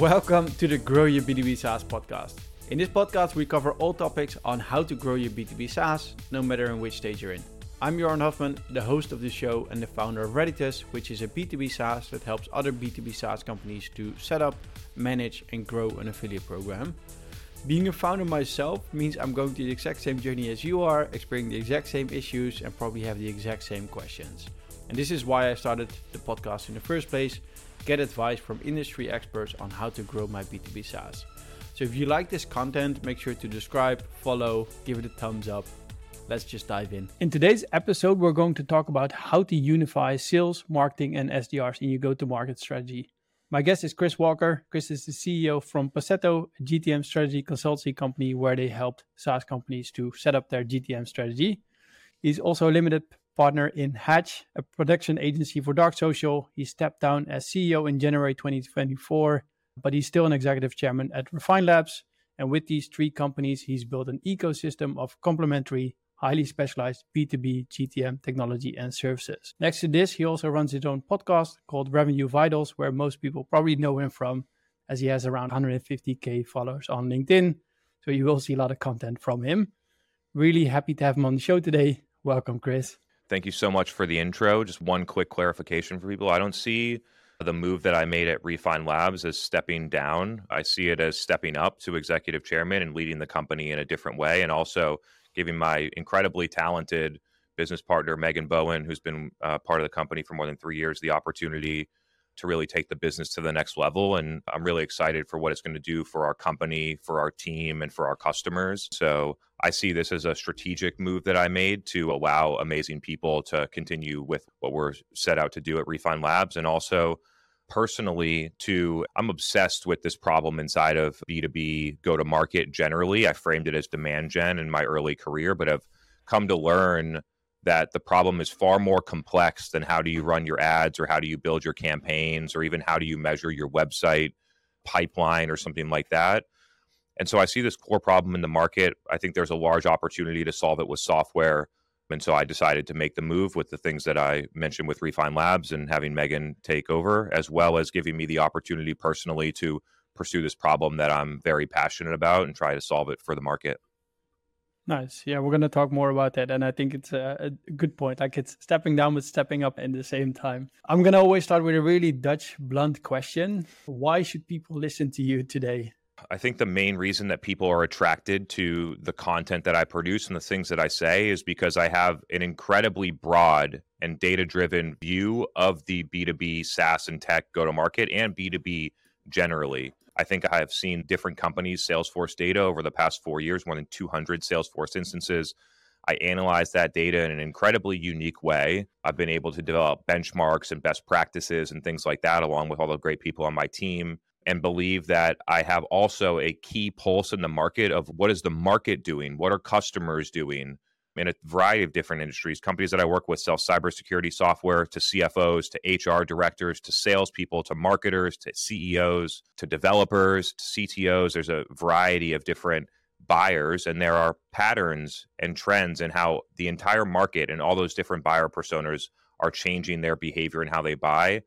Welcome to the Grow Your B2B SaaS podcast. In this podcast, we cover all topics on how to grow your B2B SaaS, no matter in which stage you're in. I'm Joran Hofman, the host of the show and the founder of Reditus, which is a B2B SaaS that helps other B2B SaaS companies to set up, manage, and grow an affiliate program. Being a founder myself means I'm going through the exact same journey as you are, experiencing the exact same issues, and probably have the exact same questions. And this is why I started the podcast in the first place get advice from industry experts on how to grow my B2B SaaS. So if you like this content, make sure to subscribe, follow, give it a thumbs up. Let's just dive in. In today's episode, we're going to talk about how to unify sales, marketing, and SDRs in your go to market strategy. My guest is Chris Walker. Chris is the CEO from Passetto, a GTM strategy consultancy company where they helped SaaS companies to set up their GTM strategy. He's also a limited partner in Hatch, a production agency for Dark Social. He stepped down as CEO in January 2024 but he's still an executive chairman at Refine Labs. And with these three companies, he's built an ecosystem of complementary, highly specialized B2B GTM technology and services. Next to this, he also runs his own podcast called Revenue Vitals, where most people probably know him from, as he has around 150k followers on LinkedIn. So you will see a lot of content from him. Really happy to have him on the show today. Welcome, Chris. Thank you so much for the intro. Just one quick clarification for people. I don't see the move that I made at Refine Labs as stepping down. I see it as stepping up to executive chairman and leading the company in a different way, and also giving my incredibly talented business partner, Megan Bowen, who's been uh, part of the company for more than three years, the opportunity to really take the business to the next level. And I'm really excited for what it's going to do for our company, for our team, and for our customers. So I see this as a strategic move that I made to allow amazing people to continue with what we're set out to do at Refine Labs and also personally to I'm obsessed with this problem inside of B2B go to market generally. I framed it as demand gen in my early career, but I've come to learn that the problem is far more complex than how do you run your ads or how do you build your campaigns or even how do you measure your website pipeline or something like that. And so I see this core problem in the market. I think there's a large opportunity to solve it with software. And so I decided to make the move with the things that I mentioned with Refine Labs and having Megan take over, as well as giving me the opportunity personally to pursue this problem that I'm very passionate about and try to solve it for the market. Nice. Yeah, we're going to talk more about that. And I think it's a, a, good point. Like it's stepping down, but stepping up in the same time. I'm going to always start with a really Dutch, blunt question. Why should people listen to you today? I think the main reason that people are attracted to the content that I produce and the things that I say is because I have an incredibly broad and data driven view of the B2B SaaS and tech go to market and B2B generally. I think I have seen different companies' Salesforce data over the past four years, more than 200 Salesforce instances. I analyze that data in an incredibly unique way. I've been able to develop benchmarks and best practices and things like that, along with all the great people on my team, and believe that I have also a key pulse in the market of what is the market doing? What are customers doing? in a variety of different industries. Companies that I work with sell cybersecurity software to CFOs, to HR directors, to salespeople, to marketers, to CEOs, to developers, to CTOs. There's a variety of different buyers, and there are patterns and trends in how the entire market and all those different buyer personas are changing their behavior and how they buy.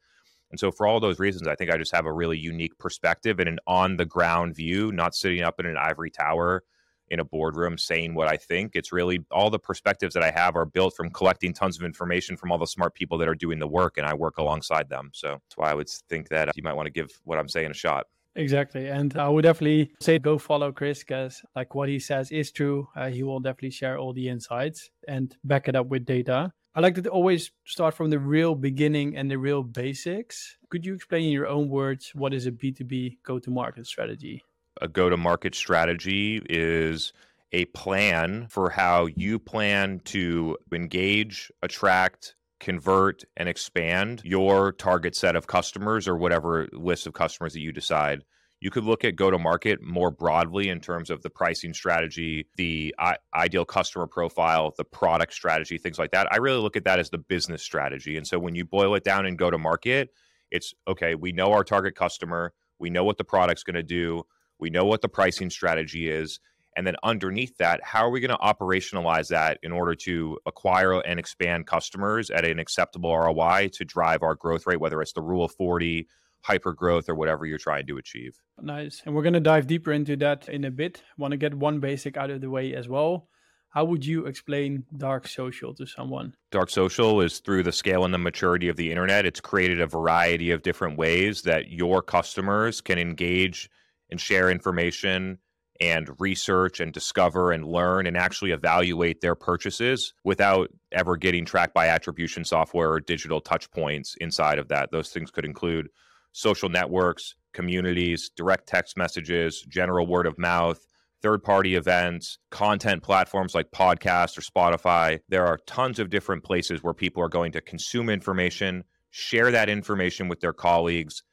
And so, for all those reasons, I think I just have a really unique perspective and an on the ground view, not sitting up in an ivory tower in a boardroom saying what I think. It's really all the perspectives that I have are built from collecting tons of information from all the smart people that are doing the work, and I work alongside them. So that's why I would think that you might want to give what I'm saying a shot. Exactly. And I would definitely say go follow Chris because, like, what he says is true. Uh, he will definitely share all the insights and back it up with data. I like to always start from the real beginning and the real basics. Could you explain in your own words what is a B2B go to market strategy? a go to market strategy is a plan for how you plan to engage, attract, convert, and expand your target set of customers or whatever list of customers that you decide. You could look at go to market more broadly in terms of the pricing strategy, the I- ideal customer profile, the product strategy, things like that. I really look at that as the business strategy. And so when you boil it down and go to market, it's okay, we know our target customer, we know what the product's going to do, we know what the pricing strategy is. And then underneath that, how are we going to operationalize that in order to acquire and expand customers at an acceptable ROI to drive our growth rate, whether it's the rule of 40, hyper growth or whatever you're trying to achieve. Nice. And we're going to dive deeper into that in a bit. Want to get one basic out of the way as well. How would you explain dark social to someone? Dark social is through the scale and the maturity of the internet. It's created a variety of different ways that your customers can engage and share information and research and discover and learn and actually evaluate their purchases without ever getting tracked by attribution software or digital touch points inside of that. Those things could include social networks, communities, direct text messages, general word of mouth, third party events, content platforms like podcasts or Spotify. There are tons of different places where people are going to consume information, share that information with their colleagues,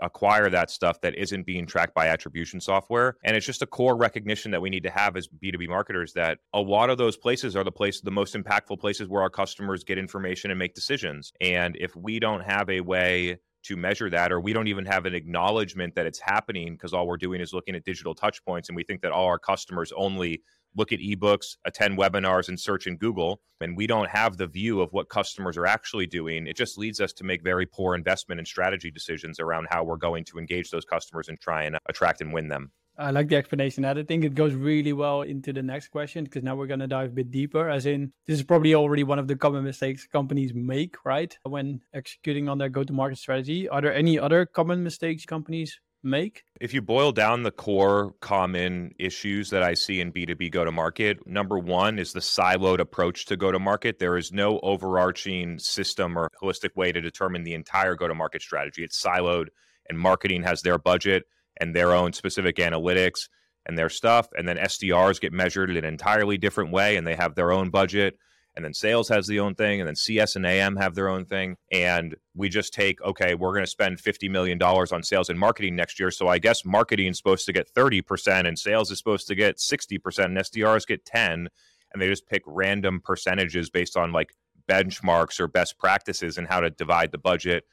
acquire that stuff that isn't being tracked by attribution software. And it's just a core recognition that we need to have as B2B marketers that a lot of those places are the place the most impactful places where our customers get information and make decisions. And if we don't have a way to measure that, or we don't even have an acknowledgement that it's happening because all we're doing is looking at digital touch points. And we think that all our customers only look at ebooks, attend webinars, and search in Google. And we don't have the view of what customers are actually doing. It just leads us to make very poor investment and strategy decisions around how we're going to engage those customers and try and attract and win them. I like the explanation. I think it goes really well into the next question because now we're going to dive a bit deeper. As in, this is probably already one of the common mistakes companies make, right? When executing on their go to market strategy. Are there any other common mistakes companies make? If you boil down the core common issues that I see in B2B go to market, number one is the siloed approach to go to market. There is no overarching system or holistic way to determine the entire go to market strategy. It's siloed, and marketing has their budget and their own specific analytics and their stuff. And then SDRs get measured in an entirely different way and they have their own budget. And then sales has the own thing, and then CS and AM have their own thing. And we just take, okay, we're going to spend $50 million on sales and marketing next year. So I guess marketing is supposed to get 30% and sales is supposed to get 60% and SDRs get 10. And they just pick random percentages based on like benchmarks or best practices and how to divide the budget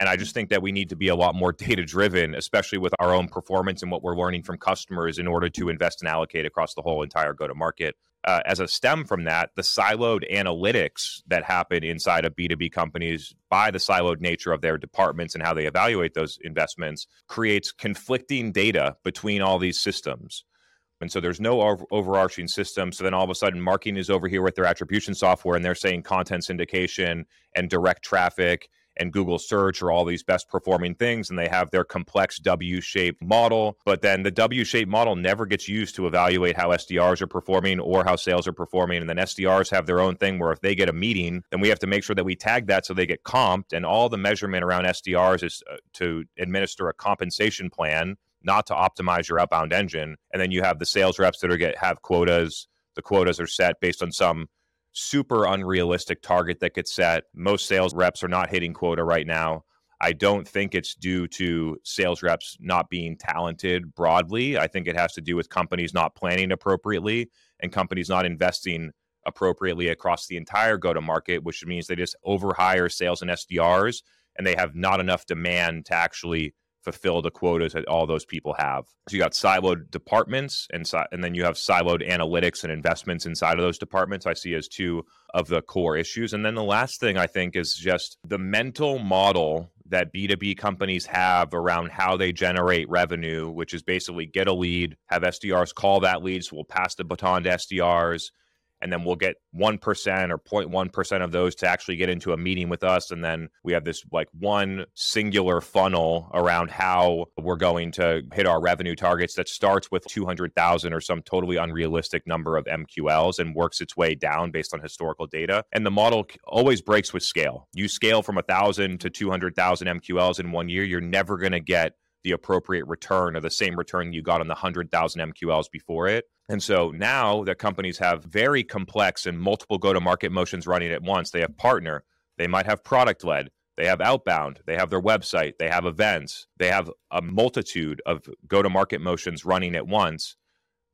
and I just think that we need to be a lot more data driven, especially with our own performance and what we're learning from customers in order to invest and allocate across the whole entire go to market. Uh, as a stem from that, the siloed analytics that happen inside of B2B companies by the siloed nature of their departments and how they evaluate those investments creates conflicting data between all these systems. And so there's no over- overarching system. So then all of a sudden, marketing is over here with their attribution software and they're saying content syndication and direct traffic and Google search are all these best performing things, and they have their complex W shaped model. But then the W shaped model never gets used to evaluate how SDRs are performing or how sales are performing. And then SDRs have their own thing where if they get a meeting, then we have to make sure that we tag that so they get comped. And all the measurement around SDRs is uh, to administer a compensation plan not to optimize your outbound engine. And then you have the sales reps that are get have quotas. The quotas are set based on some super unrealistic target that gets set. Most sales reps are not hitting quota right now. I don't think it's due to sales reps not being talented broadly. I think it has to do with companies not planning appropriately and companies not investing appropriately across the entire go to market, which means they just overhire sales and SDRs and they have not enough demand to actually fulfill the quotas that all those people have. So you got siloed departments and and then you have siloed analytics and investments inside of those departments. I see as two of the core issues. And then the last thing I think is just the mental model that B2B companies have around how they generate revenue, which is basically get a lead, have SDRs call that lead, so we'll pass the baton to SDRs and then we'll get 1% or 0.1% of those to actually get into a meeting with us. And then we have this like one singular funnel around how we're going to hit our revenue targets that starts with 200,000 or some totally unrealistic number of MQLs and works its way down based on historical data. And the model always breaks with scale. You scale from 1,000 to 200,000 MQLs in one year you're never going to get the appropriate return or the same return you got on the 100,000 MQLs before it. And so now that companies have very complex and multiple go to market motions running at once, they have partner, they might have product led, they have outbound, they have their website, they have events, they have a multitude of go to market motions running at once.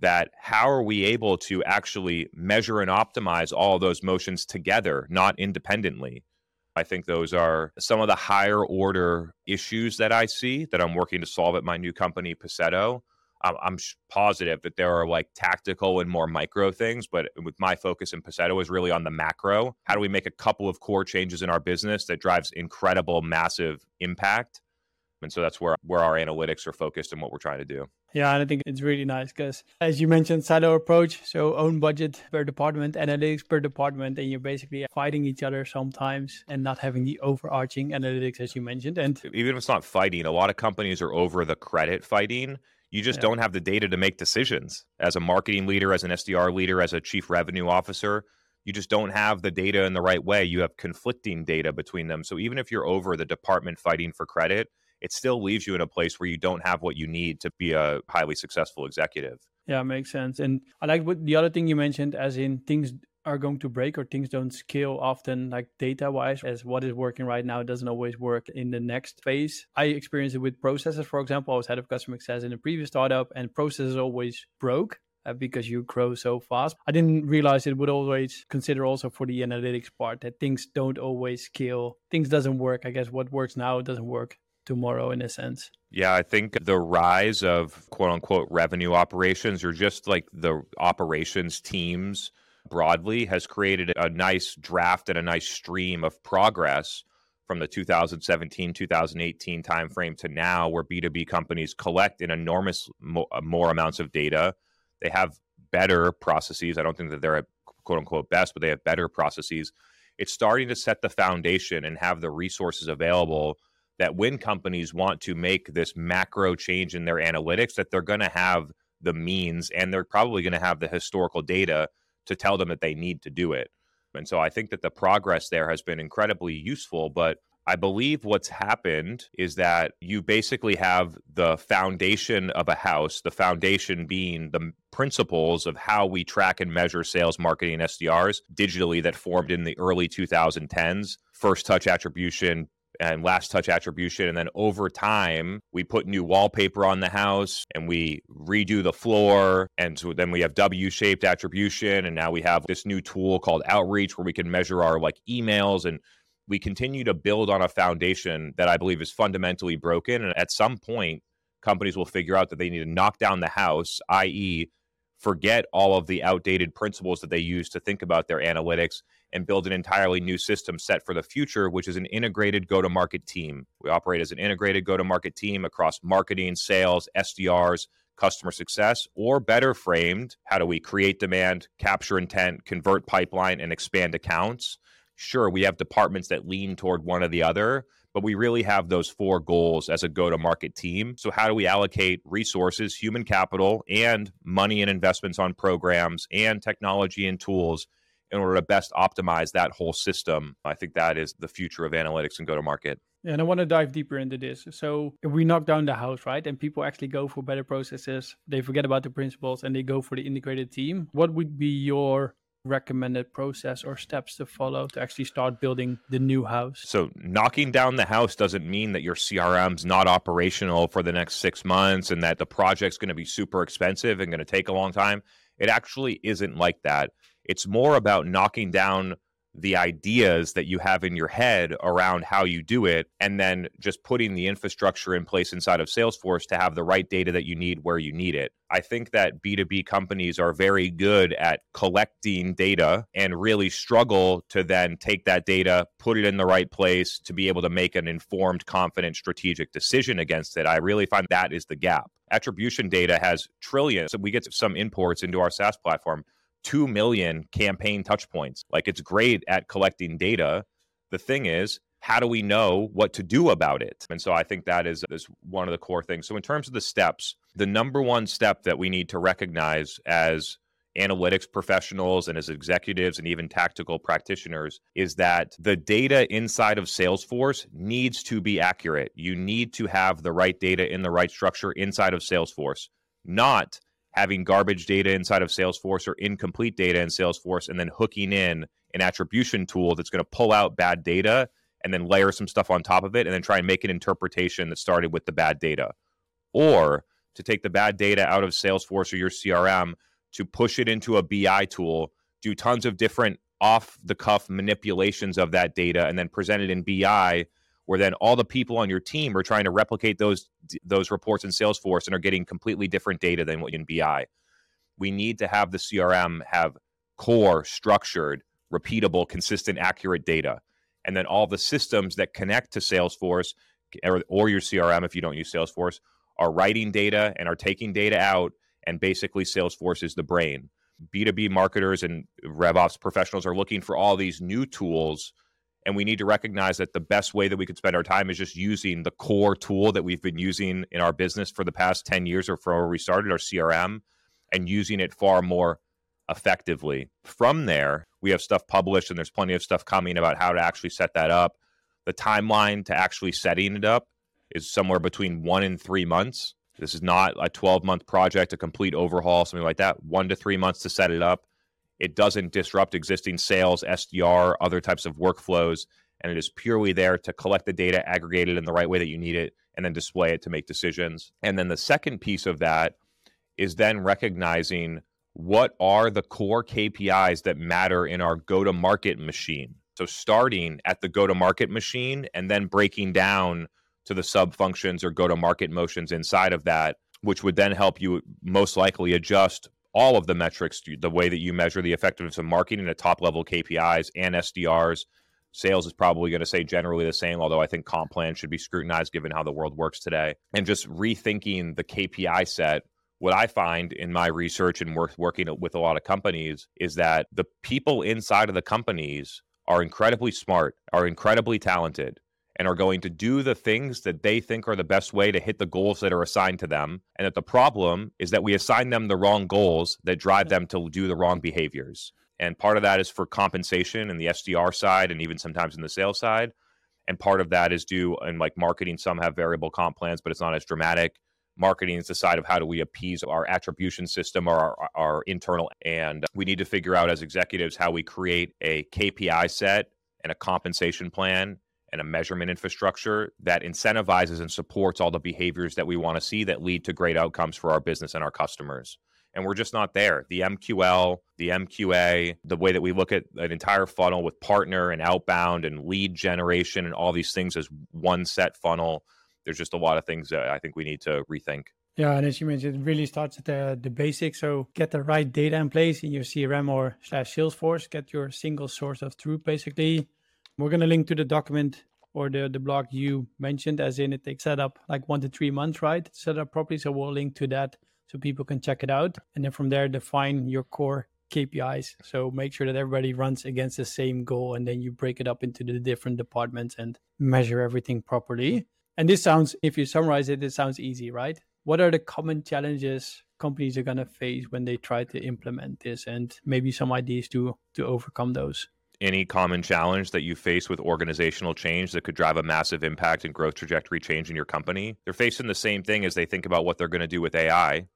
That how are we able to actually measure and optimize all those motions together, not independently? I think those are some of the higher order issues that I see that I'm working to solve at my new company, Passetto. I'm positive that there are like tactical and more micro things, but with my focus in Passetto is really on the macro. How do we make a couple of core changes in our business that drives incredible, massive impact? And so that's where, where our analytics are focused and what we're trying to do. Yeah, and I think it's really nice because, as you mentioned, silo approach. So own budget per department, analytics per department, and you're basically fighting each other sometimes, and not having the overarching analytics as you mentioned. And even if it's not fighting, a lot of companies are over the credit fighting. You just yeah. don't have the data to make decisions. As a marketing leader, as an SDR leader, as a chief revenue officer, you just don't have the data in the right way. You have conflicting data between them. So even if you're over the department fighting for credit, it still leaves you in a place where you don't have what you need to be a highly successful executive. Yeah, makes sense. And I like what the other thing you mentioned, as in things are going to break or things don't scale often, like data wise, as what is working right now doesn't always work in the next phase. I experienced it with processes, for example. I was head of customer success in a previous startup, and processes always broke. Uh, because you grow so fast. I didn't realize it would always consider also for the analytics part that things don't always scale. Things doesn't work. I guess what works now doesn't work tomorrow in a sense. Yeah, I think the rise of quote unquote revenue operations or just like the operations teams broadly has created a nice draft and a nice stream of progress from the 2017 2018 timeframe to now where b2b companies collect in enormous mo- uh, more amounts of data. They have better processes. I don't think that they're at quote unquote best but they have better processes. It's starting to set the foundation and have the resources available that when companies want to make this macro change in their analytics that they're going to have the means and they're probably going to have the historical data to tell them that they need to do it and so i think that the progress there has been incredibly useful but I believe what's happened is that you basically have the foundation of a house, the foundation being the principles of how we track and measure sales, marketing, SDRs digitally that formed in the early 2010s. First touch attribution, and last touch attribution. And then over time, we put new wallpaper on the house and we redo the floor. And so then we have W shaped attribution. And now we have this new tool called Outreach where we can measure our like emails and we continue to build on a foundation that I believe is fundamentally broken. And at some point, companies will figure out that they need to knock down the house, i.e., forget all of the outdated principles that they use to think about their analytics and build an entirely new system set for the future, which is an integrated go to market team. We operate as an integrated go to market team across marketing, sales, SDRs, customer success, or better framed, how do we create demand, capture intent, convert pipeline, and expand accounts? Sure, we have departments that lean toward one or the other, but we really have those four goals as a go to market team. So, how do we allocate resources, human capital, and money and investments on programs and technology and tools in order to best optimize that whole system. I think that is the future of analytics and go to market. Yeah, and I want to dive deeper into this. So, if we knock down the house, right, and people actually go for better processes, they forget about the principles and they go for the integrated team, what would be your recommended process or steps to follow to actually start building the new house? So, knocking down the house doesn't mean that your CRM's not operational for the next six months and that the project's going to be super expensive and going to take a long time. It actually isn't like that. It's more about knocking down the ideas that you have in your head around how you do it and then just putting the infrastructure in place inside of Salesforce to have the right data that you need where you need it. I think that B2B companies are very good at collecting data and really struggle to then take that data, put it in the right place to be able to make an informed, confident, strategic decision against it. I really find that is the gap. Attribution data has trillions. We get some imports into our SaaS platform 2 million campaign touch points. Like it's great at collecting data. The thing is, how do we know what to do about it? And so I think that is, is one of the core things. So, in terms of the steps, the number one step that we need to recognize as analytics professionals and as executives and even tactical practitioners is that the data inside of Salesforce needs to be accurate. You need to have the right data in the right structure inside of Salesforce, not having garbage data inside of Salesforce or incomplete data in Salesforce and then hooking in an attribution tool that's going to pull out bad data and then layer some stuff on top of it and then try and make an interpretation that started with the bad data. Or to take the bad data out of Salesforce or your CRM to push it into a BI tool, do tons of different off the cuff manipulations of that data and then present it in BI where then all the people on your team are trying to replicate those those reports in Salesforce and are getting completely different data than what in BI. We need to have the CRM have core, structured, repeatable, consistent, accurate data. And then all the systems that connect to Salesforce or, or your CRM if you don't use Salesforce are writing data and are taking data out, and basically Salesforce is the brain. B2B marketers and RevOps professionals are looking for all these new tools. And we need to recognize that the best way that we could spend our time is just using the core tool that we've been using in our business for the past 10 years or for we started our CRM and using it far more effectively. From there, we have stuff published and there's plenty of stuff coming about how to actually set that up. The timeline to actually setting it up is somewhere between one and three months. This is not a 12 month project, a complete overhaul, something like that. One to three months to set it up. It doesn't disrupt existing sales, SDR, other types of workflows. And it is purely there to collect the data, aggregate it in the right way that you need it, and then display it to make decisions. And then the second piece of that is then recognizing what are the core KPIs that matter in our go to market machine. So starting at the go to market machine and then breaking down to the sub functions or go to market motions inside of that, which would then help you most likely adjust all of the metrics, the way that you measure the effectiveness of marketing at top level KPIs and SDRs. Sales is probably going to say generally the same, although I think comp plan should be scrutinized given how the world works today. And just rethinking the KPI set what I find in my research and work, working with a lot of companies is that the people inside of the companies are incredibly smart, are incredibly talented, and are going to do the things that they think are the best way to hit the goals that are assigned to them. And that the problem is that we assign them the wrong goals that drive them to do the wrong behaviors. And part of that is for compensation and the SDR side, and even sometimes in the sales side. And part of that is due in like marketing. Some have variable comp plans, but it's not as dramatic. Marketing is the side of how do we appease our attribution system or our, our internal. And we need to figure out as executives how we create a KPI set and a compensation plan and a measurement infrastructure that incentivizes and supports all the behaviors that we want to see that lead to great outcomes for our business and our customers. And we're just not there. The MQL, the MQA, the way that we look at an entire funnel with partner and outbound and lead generation and all these things as one set funnel. There's just a lot of things that I think we need to rethink. Yeah, and as you mentioned, it really starts at the, the basics. So get the right data in place in your CRM or slash Salesforce. Get your single source of truth, basically. We're going to link to the document or the, the blog you mentioned, as in it takes set up like one to three months, right? Set up properly. So we'll link to that so people can check it out. And then from there, define your core KPIs. So make sure that everybody runs against the same goal. And then you break it up into the different departments and measure everything properly. And this sounds, if you summarize it, it sounds easy, right? What are the common challenges companies are going to face when they try to implement this and maybe some ideas to to overcome those any common challenge that you face with organizational change that could drive a massive impact and growth trajectory change in your company. They're facing the same thing as they think about what they're going to do with AI.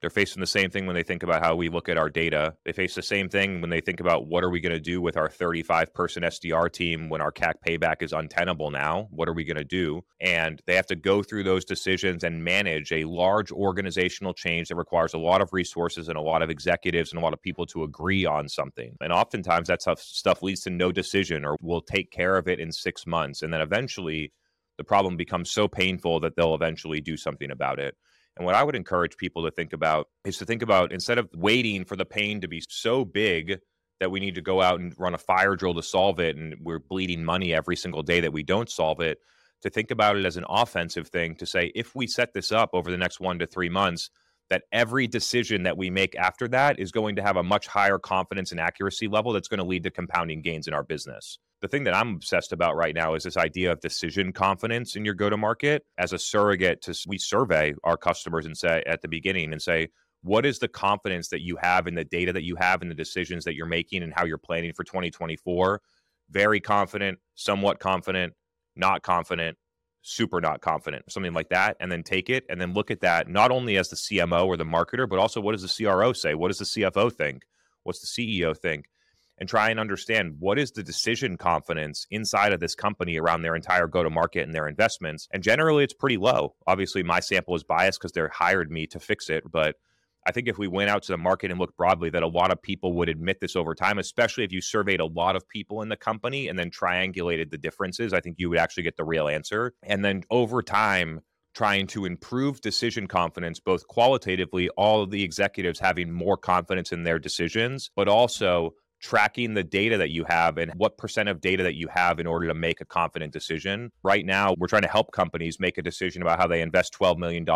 They're facing the same thing when they think about how we look at our data. They face the same thing when they think about what are we going to do with our 35 person SDR team when our CAC payback is untenable now? What are we going to do? And they have to go through those decisions and manage a large organizational change that requires a lot of resources and a lot of executives and a lot of people to agree on something. And oftentimes that stuff leads to no decision or we'll take care of it in six months. And then eventually the problem becomes so painful that they'll eventually do something about it. And what I would encourage people to think about is to think about instead of waiting for the pain to be so big that we need to go out and run a fire drill to solve it and we're bleeding money every single day that we don't solve it, to think about it as an offensive thing to say, if we set this up over the next one to three months, that every decision that we make after that is going to have a much higher confidence and accuracy level that's going to lead to compounding gains in our business the thing that I'm obsessed about right now is this idea of decision confidence in your go to market as a surrogate to we survey our customers and say at the beginning and say what is the confidence that you have in the data that you have in the decisions that you're making and how you're planning for 2024 very confident somewhat confident not confident super not confident something like that and then take it and then look at that not only as the CMO or the marketer but also what does the CRO say? What does the CFO think? What's the CEO think and try and understand what is the decision confidence inside of this company around their entire go to market and their investments. And generally, it's pretty low. Obviously, my sample is biased because they hired me to fix it. But I think if we went out to the market and looked broadly, that a lot of people would admit this over time, especially if you surveyed a lot of people in the company and then triangulated the differences. I think you would actually get the real answer. And then over time, trying to improve decision confidence, both qualitatively, all of the executives having more confidence in their decisions, but also tracking the data that you have and what percent of data that you have in order to make a confident decision. Right now, we're trying to help companies make a decision about how they invest $12 million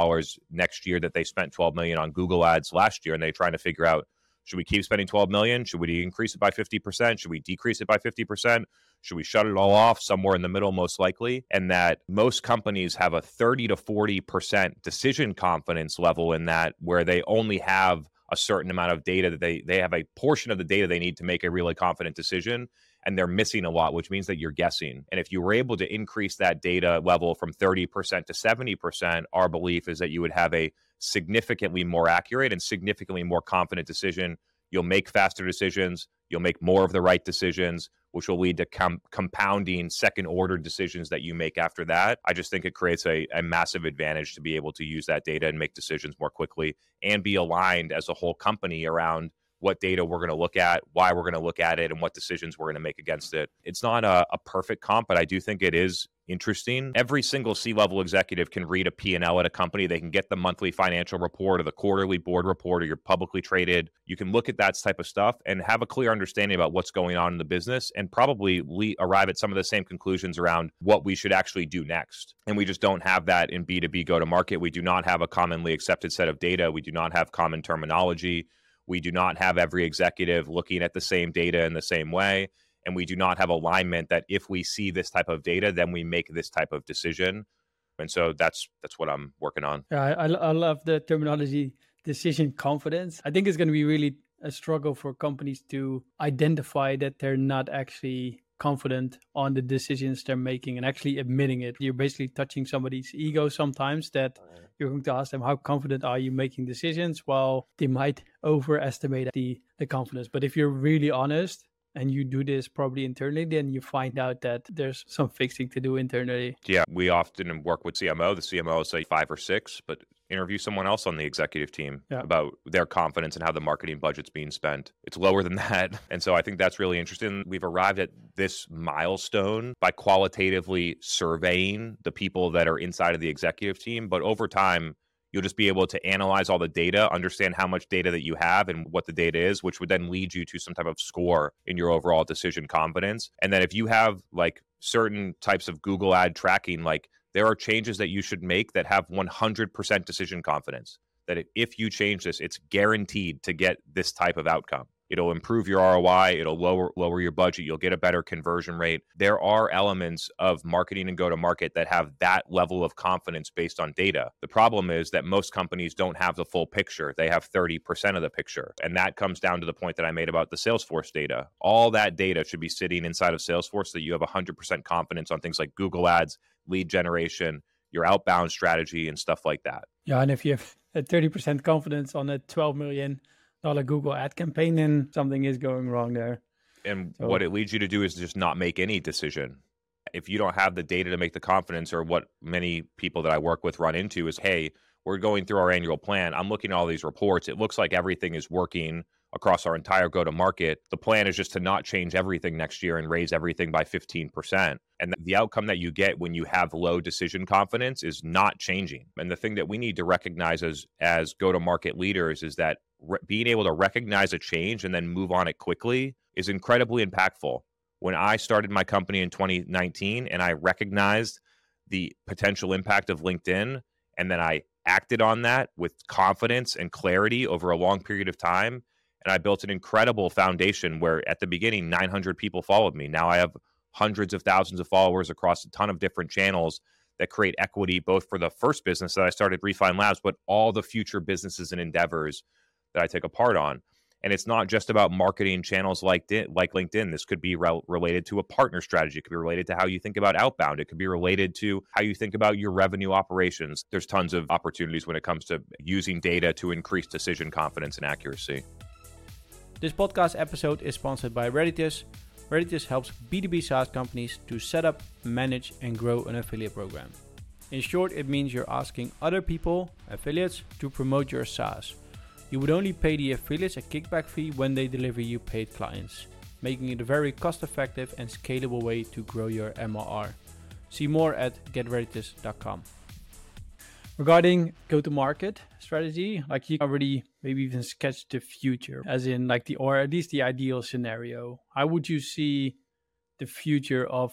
next year that they spent 12 million on Google ads last year and they're trying to figure out should we keep spending 12 million? Should we increase it by 50%? Should we decrease it by 50%? Should we shut it all off somewhere in the middle, most likely? And that most companies have a 30 to 40% decision confidence level in that, where they only have a certain amount of data that they they have a portion of the data they need to make a really confident decision and they're missing a lot which means that you're guessing. And if you were able to increase that data level from 30% to 70% our belief is that you would have a significantly more accurate and significantly more confident decision. You'll make faster decisions. You'll make more of the right decisions which will lead to com- compounding second order decisions that you make after that. I just think it creates a, a massive advantage to be able to use that data and make decisions more quickly and be aligned as a whole company around what data we're going to look at, why we're going to look at it, and what decisions we're going to make against it. It's not a, a perfect comp, but I do think it is interesting. Every single C-level executive can read a P&L at a company. They can get the monthly financial report or the quarterly board report or you're publicly traded. You can look at that type of stuff and have a clear understanding about what's going on in the business and probably le- arrive at some of the same conclusions around what we should actually do next. And we just don't have that in B2B go to market. We do not have a commonly accepted set of data. We do not have common terminology. We do not have every executive looking at the same data in the same way and we do not have alignment that if we see this type of data then we make this type of decision. And so that's that's what i'm working on. Yeah i, I love the terminology decision confidence. I think it's going to be really a struggle for companies to identify that they're not actually confident on the decisions they're making and actually admitting it you're basically touching somebody's ego sometimes that oh, you're going to ask them how confident are you making decisions well they might overestimate the the confidence but if you're really honest and you do this probably internally, then you find out that there's some fixing to do internally. Yeah, we often work with CMO. The CMO will say five or six, but interview someone else on the executive team yeah. about their confidence and how the marketing budget's being spent. It's lower than that. And so I think that's really interesting. We've arrived at this milestone by qualitatively surveying the people that are inside of the executive team. But over time, You'll just be able to analyze all the data, understand how much data that you have and what the data is, which would then lead you to some type of score in your overall decision confidence. And then if you have like certain types of Google ad tracking, like there are changes that you should make that have 100% decision confidence. That if you change this, it's guaranteed to get this type of outcome. It'll improve your ROI. It'll lower lower your budget. You'll get a better conversion rate. There are elements of marketing and go to market that have that level of confidence based on data. The problem is that most companies don't have the full picture. They have 30% of the picture. And that comes down to the point that I made about the Salesforce data. All that data should be sitting inside of Salesforce so that you have 100% confidence on things like Google Ads, lead generation, your outbound strategy and stuff like that. Yeah, and if you have a 30% confidence on a 12 million dollar Google ad campaign, then something is going wrong there. And so, what it leads you to do is just not make any decision. If you don't have the data to make the confidence, or what many people that I work with run into is, hey, we're going through our annual plan. I'm looking at all these reports. It looks like everything is working across our entire go to market. The plan is just to not change everything next year and raise everything by 15%. And the outcome that you get when you have low decision confidence is not changing. And the thing that we need to recognize as as go to market leaders is that re- being able to recognize a change and then move on it quickly is incredibly impactful. When I started my company in 2019 and I recognized the potential impact of LinkedIn and then I acted on that with confidence and clarity over a long period of time and I built an incredible foundation where at the beginning 900 people followed me. Now I have hundreds of thousands of followers across a ton of different channels that create equity both for the first business that I started Refine Labs but all the future businesses and endeavors that I take a part on. And it's not just about marketing channels like like LinkedIn. This could be re- related to a partner strategy. It could be related to how you think about outbound. It could be related to how you think about your revenue operations. There's tons of opportunities when it comes to using data to increase decision confidence and accuracy. This podcast episode is sponsored by Reditus. Reditus helps B2B SaaS companies to set up, manage, and grow an affiliate program. In short, it means you're asking other people, affiliates, to promote your SaaS. You would only pay the affiliates a kickback fee when they deliver you paid clients, making it a very cost effective and scalable way to grow your MRR. See more at getreditus.com. Regarding go to market strategy, like you already maybe even sketched the future, as in like the, or at least the ideal scenario. How would you see the future of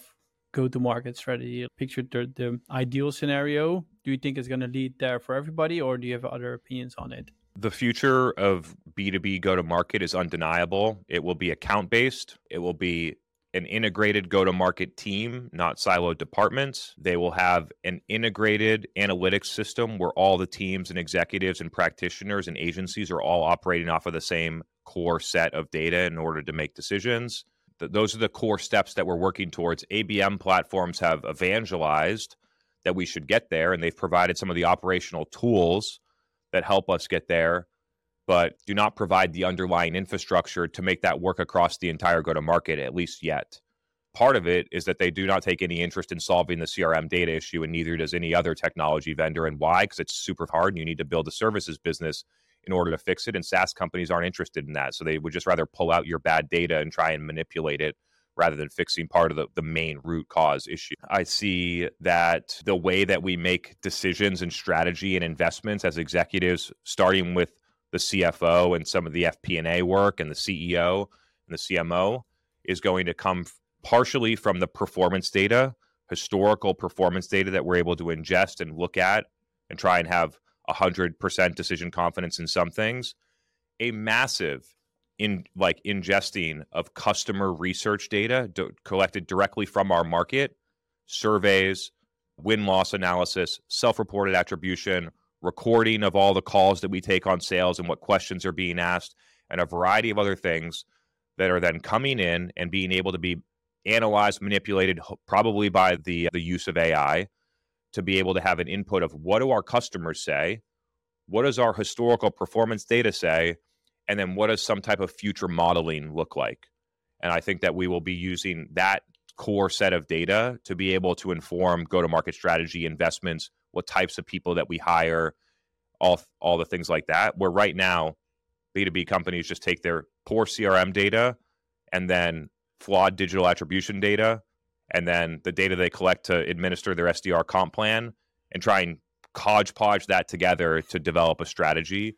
go to market strategy? Picture the, the ideal scenario. Do you think it's going to lead there for everybody, or do you have other opinions on it? The future of B2B go to market is undeniable. It will be account based, it will be an integrated go to market team, not siloed departments. They will have an integrated analytics system where all the teams and executives and practitioners and agencies are all operating off of the same core set of data in order to make decisions. those are the core steps that we're working towards. ABM platforms have evangelized that we should get there, and they've provided some of the operational tools that help us get there but do not provide the underlying infrastructure to make that work across the entire go to market, at least yet. Part of it is that they do not take any interest in solving the CRM data issue, and neither does any other technology vendor. And why? Because it's super hard and you need to build a services business in order to fix it. And SaaS companies aren't interested in that. So they would just rather pull out your bad data and try and manipulate it rather than fixing part of the, the main root cause issue. I see that the way that we make decisions and strategy and investments as executives, starting with the CFO and some of the FP&A work and the CEO and the CMO is going to come partially from the performance data, historical performance data that we're able to ingest and look at and try and have 100% decision confidence in some things. A massive in like ingesting of customer research data do, collected directly from our market, surveys, win loss analysis, self-reported attribution, recording of all the calls that we take on sales and what questions are being asked, and a variety of other things that are then coming in and being able to be analyzed, manipulated, probably by the the use of AI, to be able to have an input of what do our customers say, what does our historical performance data say, and then what does some type of future modeling look like? And I think that we will be using that core set of data to be able to inform go to market strategy investments what types of people that we hire, all all the things like that. Where right now, B2B companies just take their poor CRM data and then flawed digital attribution data and then the data they collect to administer their SDR comp plan and try and hodgepodge that together to develop a strategy.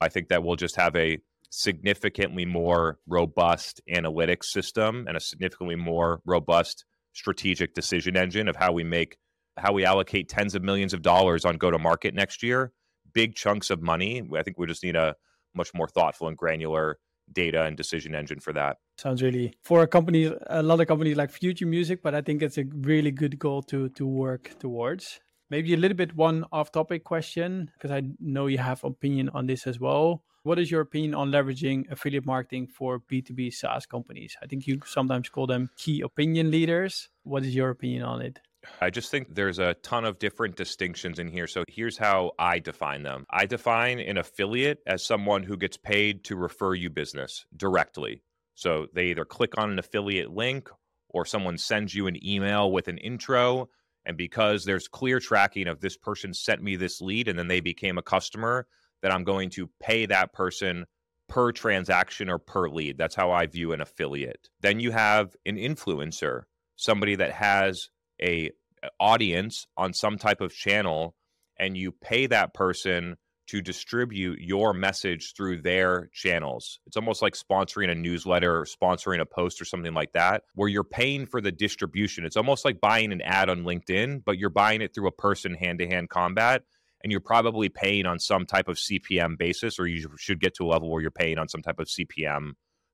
I think that we'll just have a significantly more robust analytics system and a significantly more robust strategic decision engine of how we make how we allocate tens of millions of dollars on go to market next year, big chunks of money. I think we just need a much more thoughtful and granular data and decision engine for that. Sounds really for a company, a lot of companies like Future Music, but I think it's a really good goal to to work towards. Maybe a little bit one off-topic question because I know you have opinion on this as well. What is your opinion on leveraging affiliate marketing for B2B SaaS companies? I think you sometimes call them key opinion leaders. What is your opinion on it? I just think there's a ton of different distinctions in here. So here's how I define them I define an affiliate as someone who gets paid to refer you business directly. So they either click on an affiliate link or someone sends you an email with an intro. And because there's clear tracking of this person sent me this lead and then they became a customer, that I'm going to pay that person per transaction or per lead. That's how I view an affiliate. Then you have an influencer, somebody that has a audience on some type of channel and you pay that person to distribute your message through their channels. It's almost like sponsoring a newsletter or sponsoring a post or something like that, where you're paying for the distribution. It's almost like buying an ad on LinkedIn, but you're buying it through a person hand to hand combat. And you're probably paying on some type of CPM basis, or you should get to a level where you're paying on some type of CPM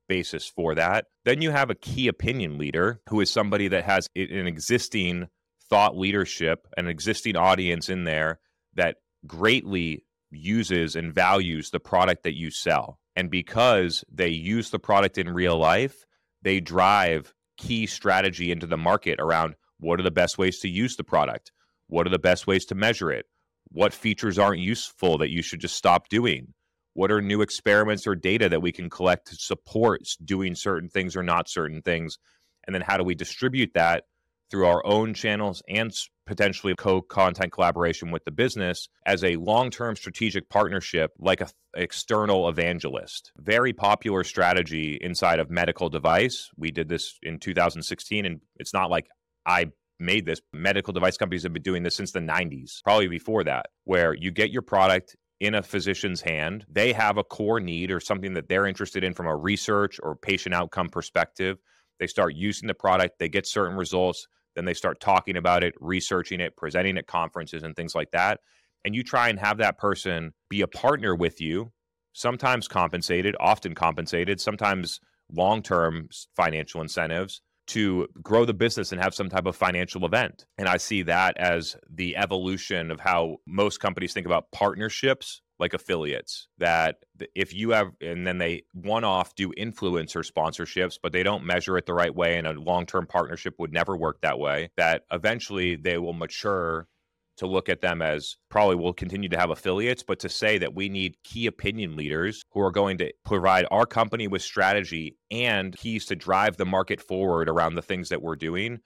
basis for that. Then you have a key opinion leader who is somebody that has an existing thought leadership, an existing audience in there that greatly uses and values the product that you sell. And because they use the product in real life, they drive key strategy into the market around what are the best ways to use the product? What are the best ways to measure it? What features aren't useful that you should just stop doing? What are new experiments or data that we can collect to support doing certain things or not certain things? And then how do we distribute that through our own channels and potentially co content collaboration with the business as a long term strategic partnership, like an external evangelist. Very popular strategy inside of medical device. We did this in 2016, and it's not like I made this. Medical device companies have been doing this since the 90s, probably before that, where you get your product in a physician's hand. They have a core need or something that they're interested in from a research or patient outcome perspective. They start using the product, they get certain results, then they start talking about it, researching it, presenting at conferences and things like that. And you try and have that person be a partner with you, sometimes compensated, often compensated, sometimes long term financial incentives to grow the business and have some type of financial event. And I see that as the evolution of how most companies think about partnerships like affiliates that if you have and then they one off do influencer sponsorships but they don't measure it the right way and a long-term partnership would never work that way that eventually they will mature to look at them as probably will continue to have affiliates, but to say that we need key opinion leaders who are going to provide our company with strategy and keys to drive the market forward around the things that we're doing.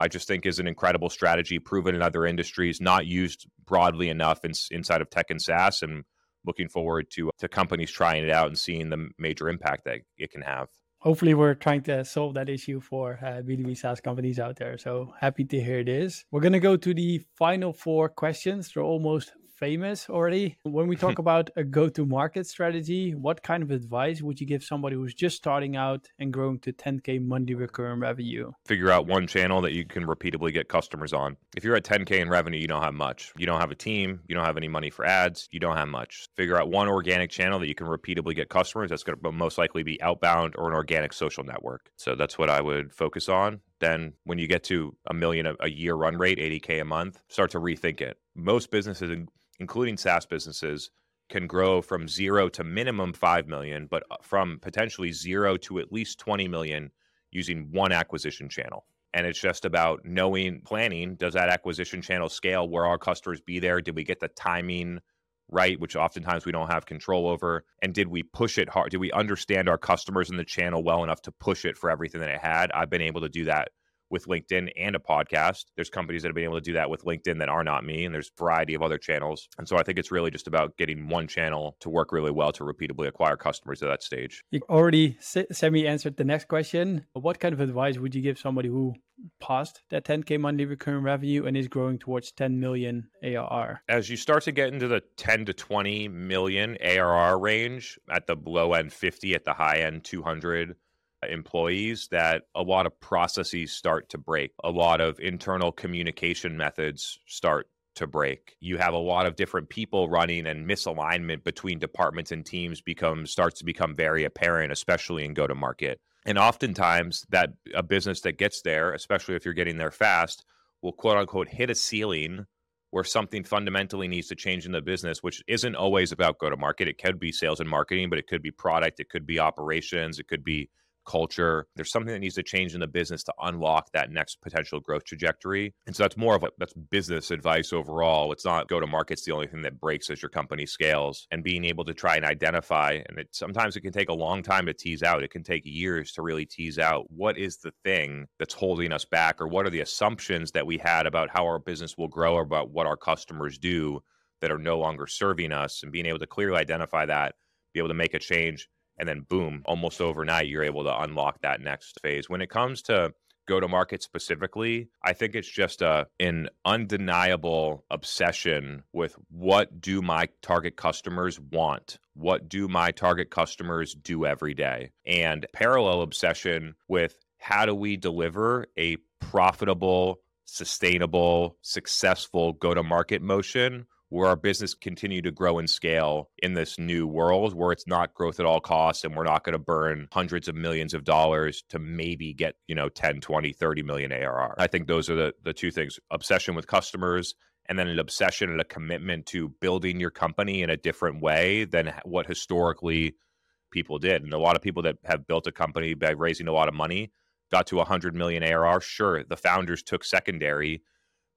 I just think is an incredible strategy, proven in other industries, not used broadly enough in, inside of tech and SaaS, and looking forward to to companies trying it out and seeing the major impact that it can have hopefully we're trying to solve that issue for uh, B2B SaaS companies out there. So happy to hear this. We're going to go to the final four questions. They're almost famous already. When we talk about a go to market strategy, what kind of advice would you give somebody who's just starting out and growing to 10K monthly recurring revenue? Figure out one channel that you can repeatedly get customers on. If you're at 10K in revenue, you don't have much. You don't have a team, you don't have any money for ads, you don't have much. Figure out one organic channel that you can repeatedly get customers. That's going to most likely be outbound or an organic social network. So that's what I would focus on then when you get to a million a, year run rate 80k a month start to rethink it most businesses including SaaS businesses, can grow from zero to minimum 5 million, but uh, from potentially zero to at least 20 million using one acquisition channel. And it's just about knowing, planning, does that acquisition channel scale? Where our customers be there? Did we get the timing right, which oftentimes we don't have control over? And did we push it hard? Did we understand our customers in the channel well enough to push it for everything that it had? I've been able to do that with LinkedIn and a podcast. There's companies that have been able to do that with LinkedIn that are not me, and there's a variety of other channels. And so I think it's really just about getting one channel to work really well to repeatably acquire customers at that stage. You already semi answered the next question. What kind of advice would you give somebody who passed that 10k monthly recurring revenue and is growing towards 10 million ARR? As you start to get into the 10 to 20 million ARR range, at the low end 50, at the high end 200 employees that a lot of processes start to break, a lot of internal communication methods start to break. You have a lot of different people running and misalignment between departments and teams becomes starts to become very apparent, especially in go to market. And oftentimes that a business that gets there, especially if you're getting there fast, will quote unquote hit a ceiling where something fundamentally needs to change in the business, which isn't always about go to market. It could be sales and marketing, but it could be product, it could be operations, it could be culture. There's something that needs to change in the business to unlock that next potential growth trajectory. And so that's more of a that's business advice overall. It's not go to market's the only thing that breaks as your company scales and being able to try and identify and it sometimes it can take a long time to tease out. It can take years to really tease out what is the thing that's holding us back or what are the assumptions that we had about how our business will grow or about what our customers do that are no longer serving us and being able to clearly identify that, be able to make a change and then boom, almost overnight, you're able to unlock that next phase. When it comes to go to market specifically, I think it's just a an undeniable obsession with what do my target customers want? What do my target customers do every day? And parallel obsession with how do we deliver a profitable, sustainable, successful go to market motion where our business continue to grow and scale in this new world where it's not growth at all costs and we're not going to burn hundreds of millions of dollars to maybe get you know 10 20 30 million arr i think those are the, the two things obsession with customers and then an obsession and a commitment to building your company in a different way than what historically people did. And a lot of people that have built a company by raising a lot of money got to 100 million arr sure the founders took secondary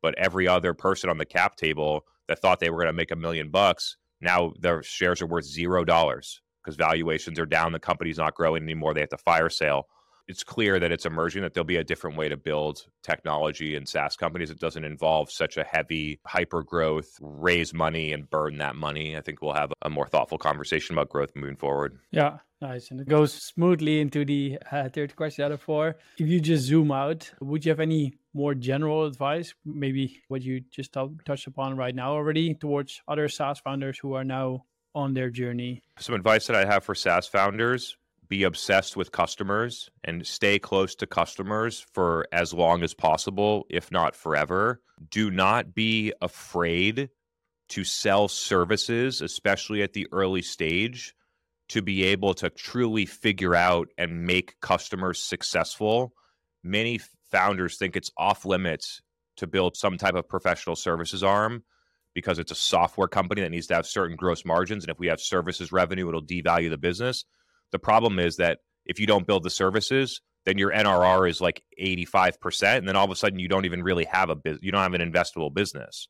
but every other person on the cap table that thought they were going to make a million bucks now their shares are worth zero dollars because valuations are down the company's not growing anymore they have to fire sale it's clear that it's emerging that there'll be a different way to build technology and SaaS companies. It doesn't involve such a heavy hyper growth, raise money and burn that money. I think we'll have a more thoughtful conversation about growth moving forward. Yeah, nice. And it goes smoothly into the uh, third question out of four. If you just zoom out, would you have any more general advice, maybe what you just t- touched upon right now already, towards other SaaS founders who are now on their journey? Some advice that I have for SaaS founders be obsessed with customers and stay close to customers for as long as possible, if not forever. Do not be afraid to sell services, especially at the early stage, to be able to truly figure out and make customers successful. Many founders think it's off limits to build some type of professional services arm because it's a software company that needs to have certain gross margins. And if we have services revenue, it'll devalue the business. The problem is that if you don't build the services, then your NRR is like 85%. And then all of a sudden, you don't even really have a business, you don't have an investable business.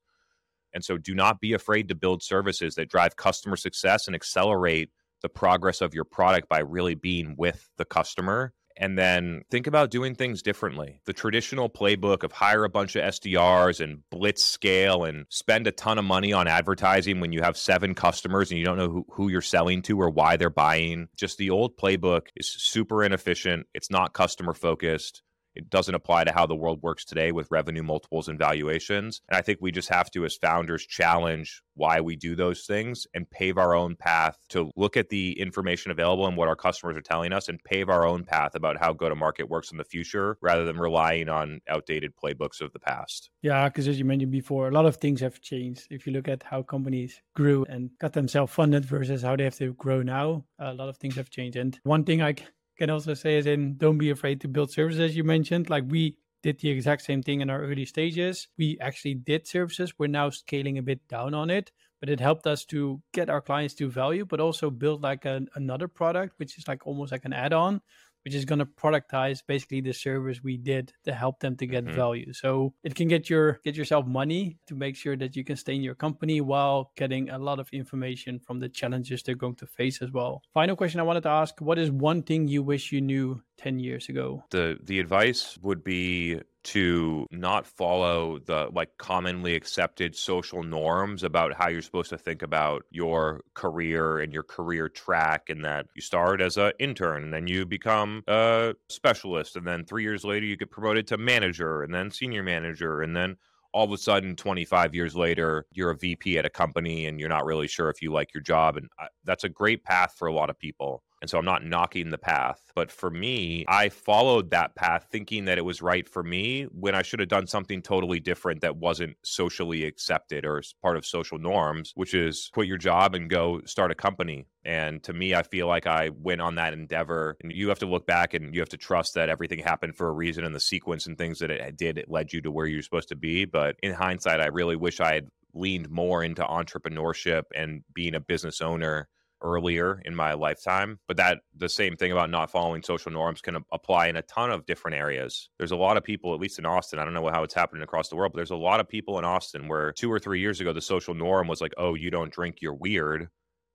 And so do not be afraid to build services that drive customer success and accelerate the progress of your product by really being with the customer and then think about doing things differently. The traditional playbook of hire a bunch of SDRs and blitz scale and spend a ton of money on advertising when you have seven customers and you don't know who, who you're selling to or why they're buying. Just the old playbook is super inefficient. It's not customer focused. It doesn't apply to how the world works today with revenue multiples and valuations. And I think we just have to, as founders, challenge why we do those things and pave our own path to look at the information available and what our customers are telling us and pave our own path about how go to market works in the future rather than relying on outdated playbooks of the past. Yeah, because as you mentioned before, a lot of things have changed. If you look at how companies grew and got themselves funded versus how they have to grow now, a lot of things have changed. And one thing I can also say is in don't be afraid to build services you mentioned. Like we did the exact same thing in our early stages. We actually did services. We're now scaling a bit down on it but it helped us to get our clients to value but also build like an, another product which is like almost like an add-on which is going to productize basically the service we did to help them to get mm-hmm. value. So it can get your get yourself money to make sure that you can stay in your company while getting a lot of information from the challenges they're going to face as well. Final question I wanted to ask, what is one thing you wish you knew 10 years ago? The the advice would be to not follow the like commonly accepted social norms about how you're supposed to think about your career and your career track and that you start as an intern and then you become a specialist and then 3 years later you get promoted to manager and then senior manager and then all of a sudden 25 years later you're a vp at a company and you're not really sure if you like your job and I, that's a great path for a lot of people and so I'm not knocking the path. But for me, I followed that path thinking that it was right for me when I should have done something totally different that wasn't socially accepted or part of social norms, which is quit your job and go start a company. And to me, I feel like I went on that endeavor. And you have to look back and you have to trust that everything happened for a reason and the sequence and things that it did, it led you to where you're supposed to be. But in hindsight, I really wish I had leaned more into entrepreneurship and being a business owner earlier in my lifetime. But that the same thing about not following social norms can apply in a ton of different areas. There's a lot of people, at least in Austin, I don't know how it's happening across the world, but there's a lot of people in Austin where two or three years ago, the social norm was like, oh, you don't drink, you're weird.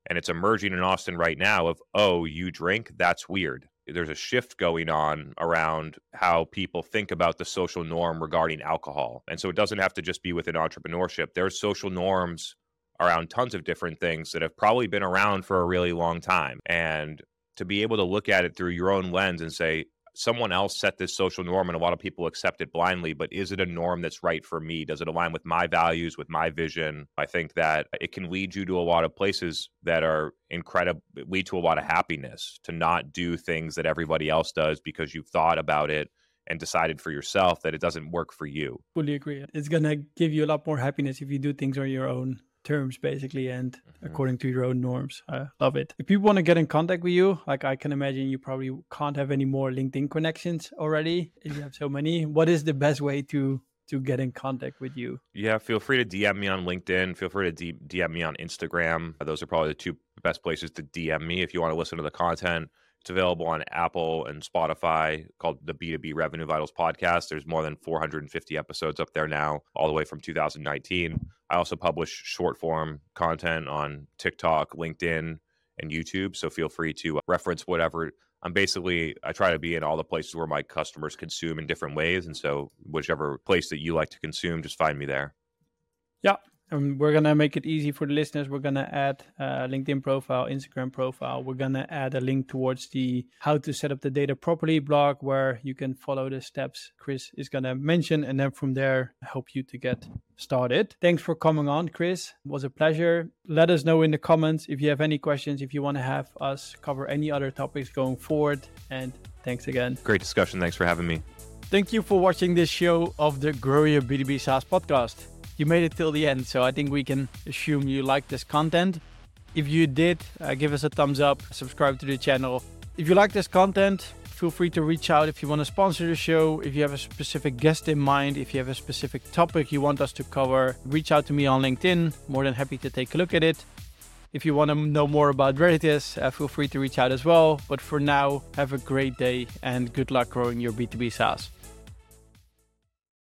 And it's emerging in Austin right now of, oh, you drink, that's weird. There's a shift going on around how people think about the social norm regarding alcohol. And so it doesn't have to just be within entrepreneurship. There's social norms around tons of different things that have probably been around for a really long time. And to be able to look at it through your own lens and say, someone else set this social norm and a lot of people accept it blindly, but is it a norm that's right for me? Does it align with my values, with my vision? I think that it can lead you to a lot of places that are incredible, lead to a lot of happiness to not do things that everybody else does because you've thought about it and decided for yourself that it doesn't work for you. Fully agree. It's going to give you a lot more happiness if you do things on your own terms basically and mm-hmm. according to your own norms. I love it. If people want to get in contact with you, like I can imagine you probably can't have any more LinkedIn connections already if you have so many. What is the best way to to get in contact with you? Yeah, feel free to DM me on LinkedIn. Feel free to D- DM me on Instagram. Those are probably the two best places to DM me if you want to listen to the content. It's available on Apple and Spotify called the B2B Revenue Vitals podcast. There's more than 450 episodes up there now, all the way from 2019. I also publish short form content on TikTok, LinkedIn, and YouTube. So feel free to uh, reference whatever I'm basically I try to be in all the places where my customers consume in different ways, and so whichever place that you like to consume, just find me there. Yeah, and we're gonna make it easy for the listeners. We're gonna add a LinkedIn profile, Instagram profile. We're gonna add a link towards the how to set up the data properly blog where you can follow the steps Chris is gonna mention, and then from there help you to get started. Thanks for coming on, Chris. It was a pleasure. Let us know in the comments if you have any questions, if you want to have us cover any other topics going forward. And thanks again. Great discussion. Thanks for having me. Thank you for watching this show of the Grow Your B2B SaaS podcast you made it till the end. So I think we can assume you like this content. If you did, uh, give us a thumbs up, subscribe to the channel. If you like this content, feel free to reach out if you want to sponsor the show, if you have a specific guest in mind, if you have a specific topic you want us to cover, reach out to me on LinkedIn. More than happy to take a look at it. If you want to know more about Reditus, uh, feel free to reach out as well. But for now, have a great day and good luck growing your B2B SaaS.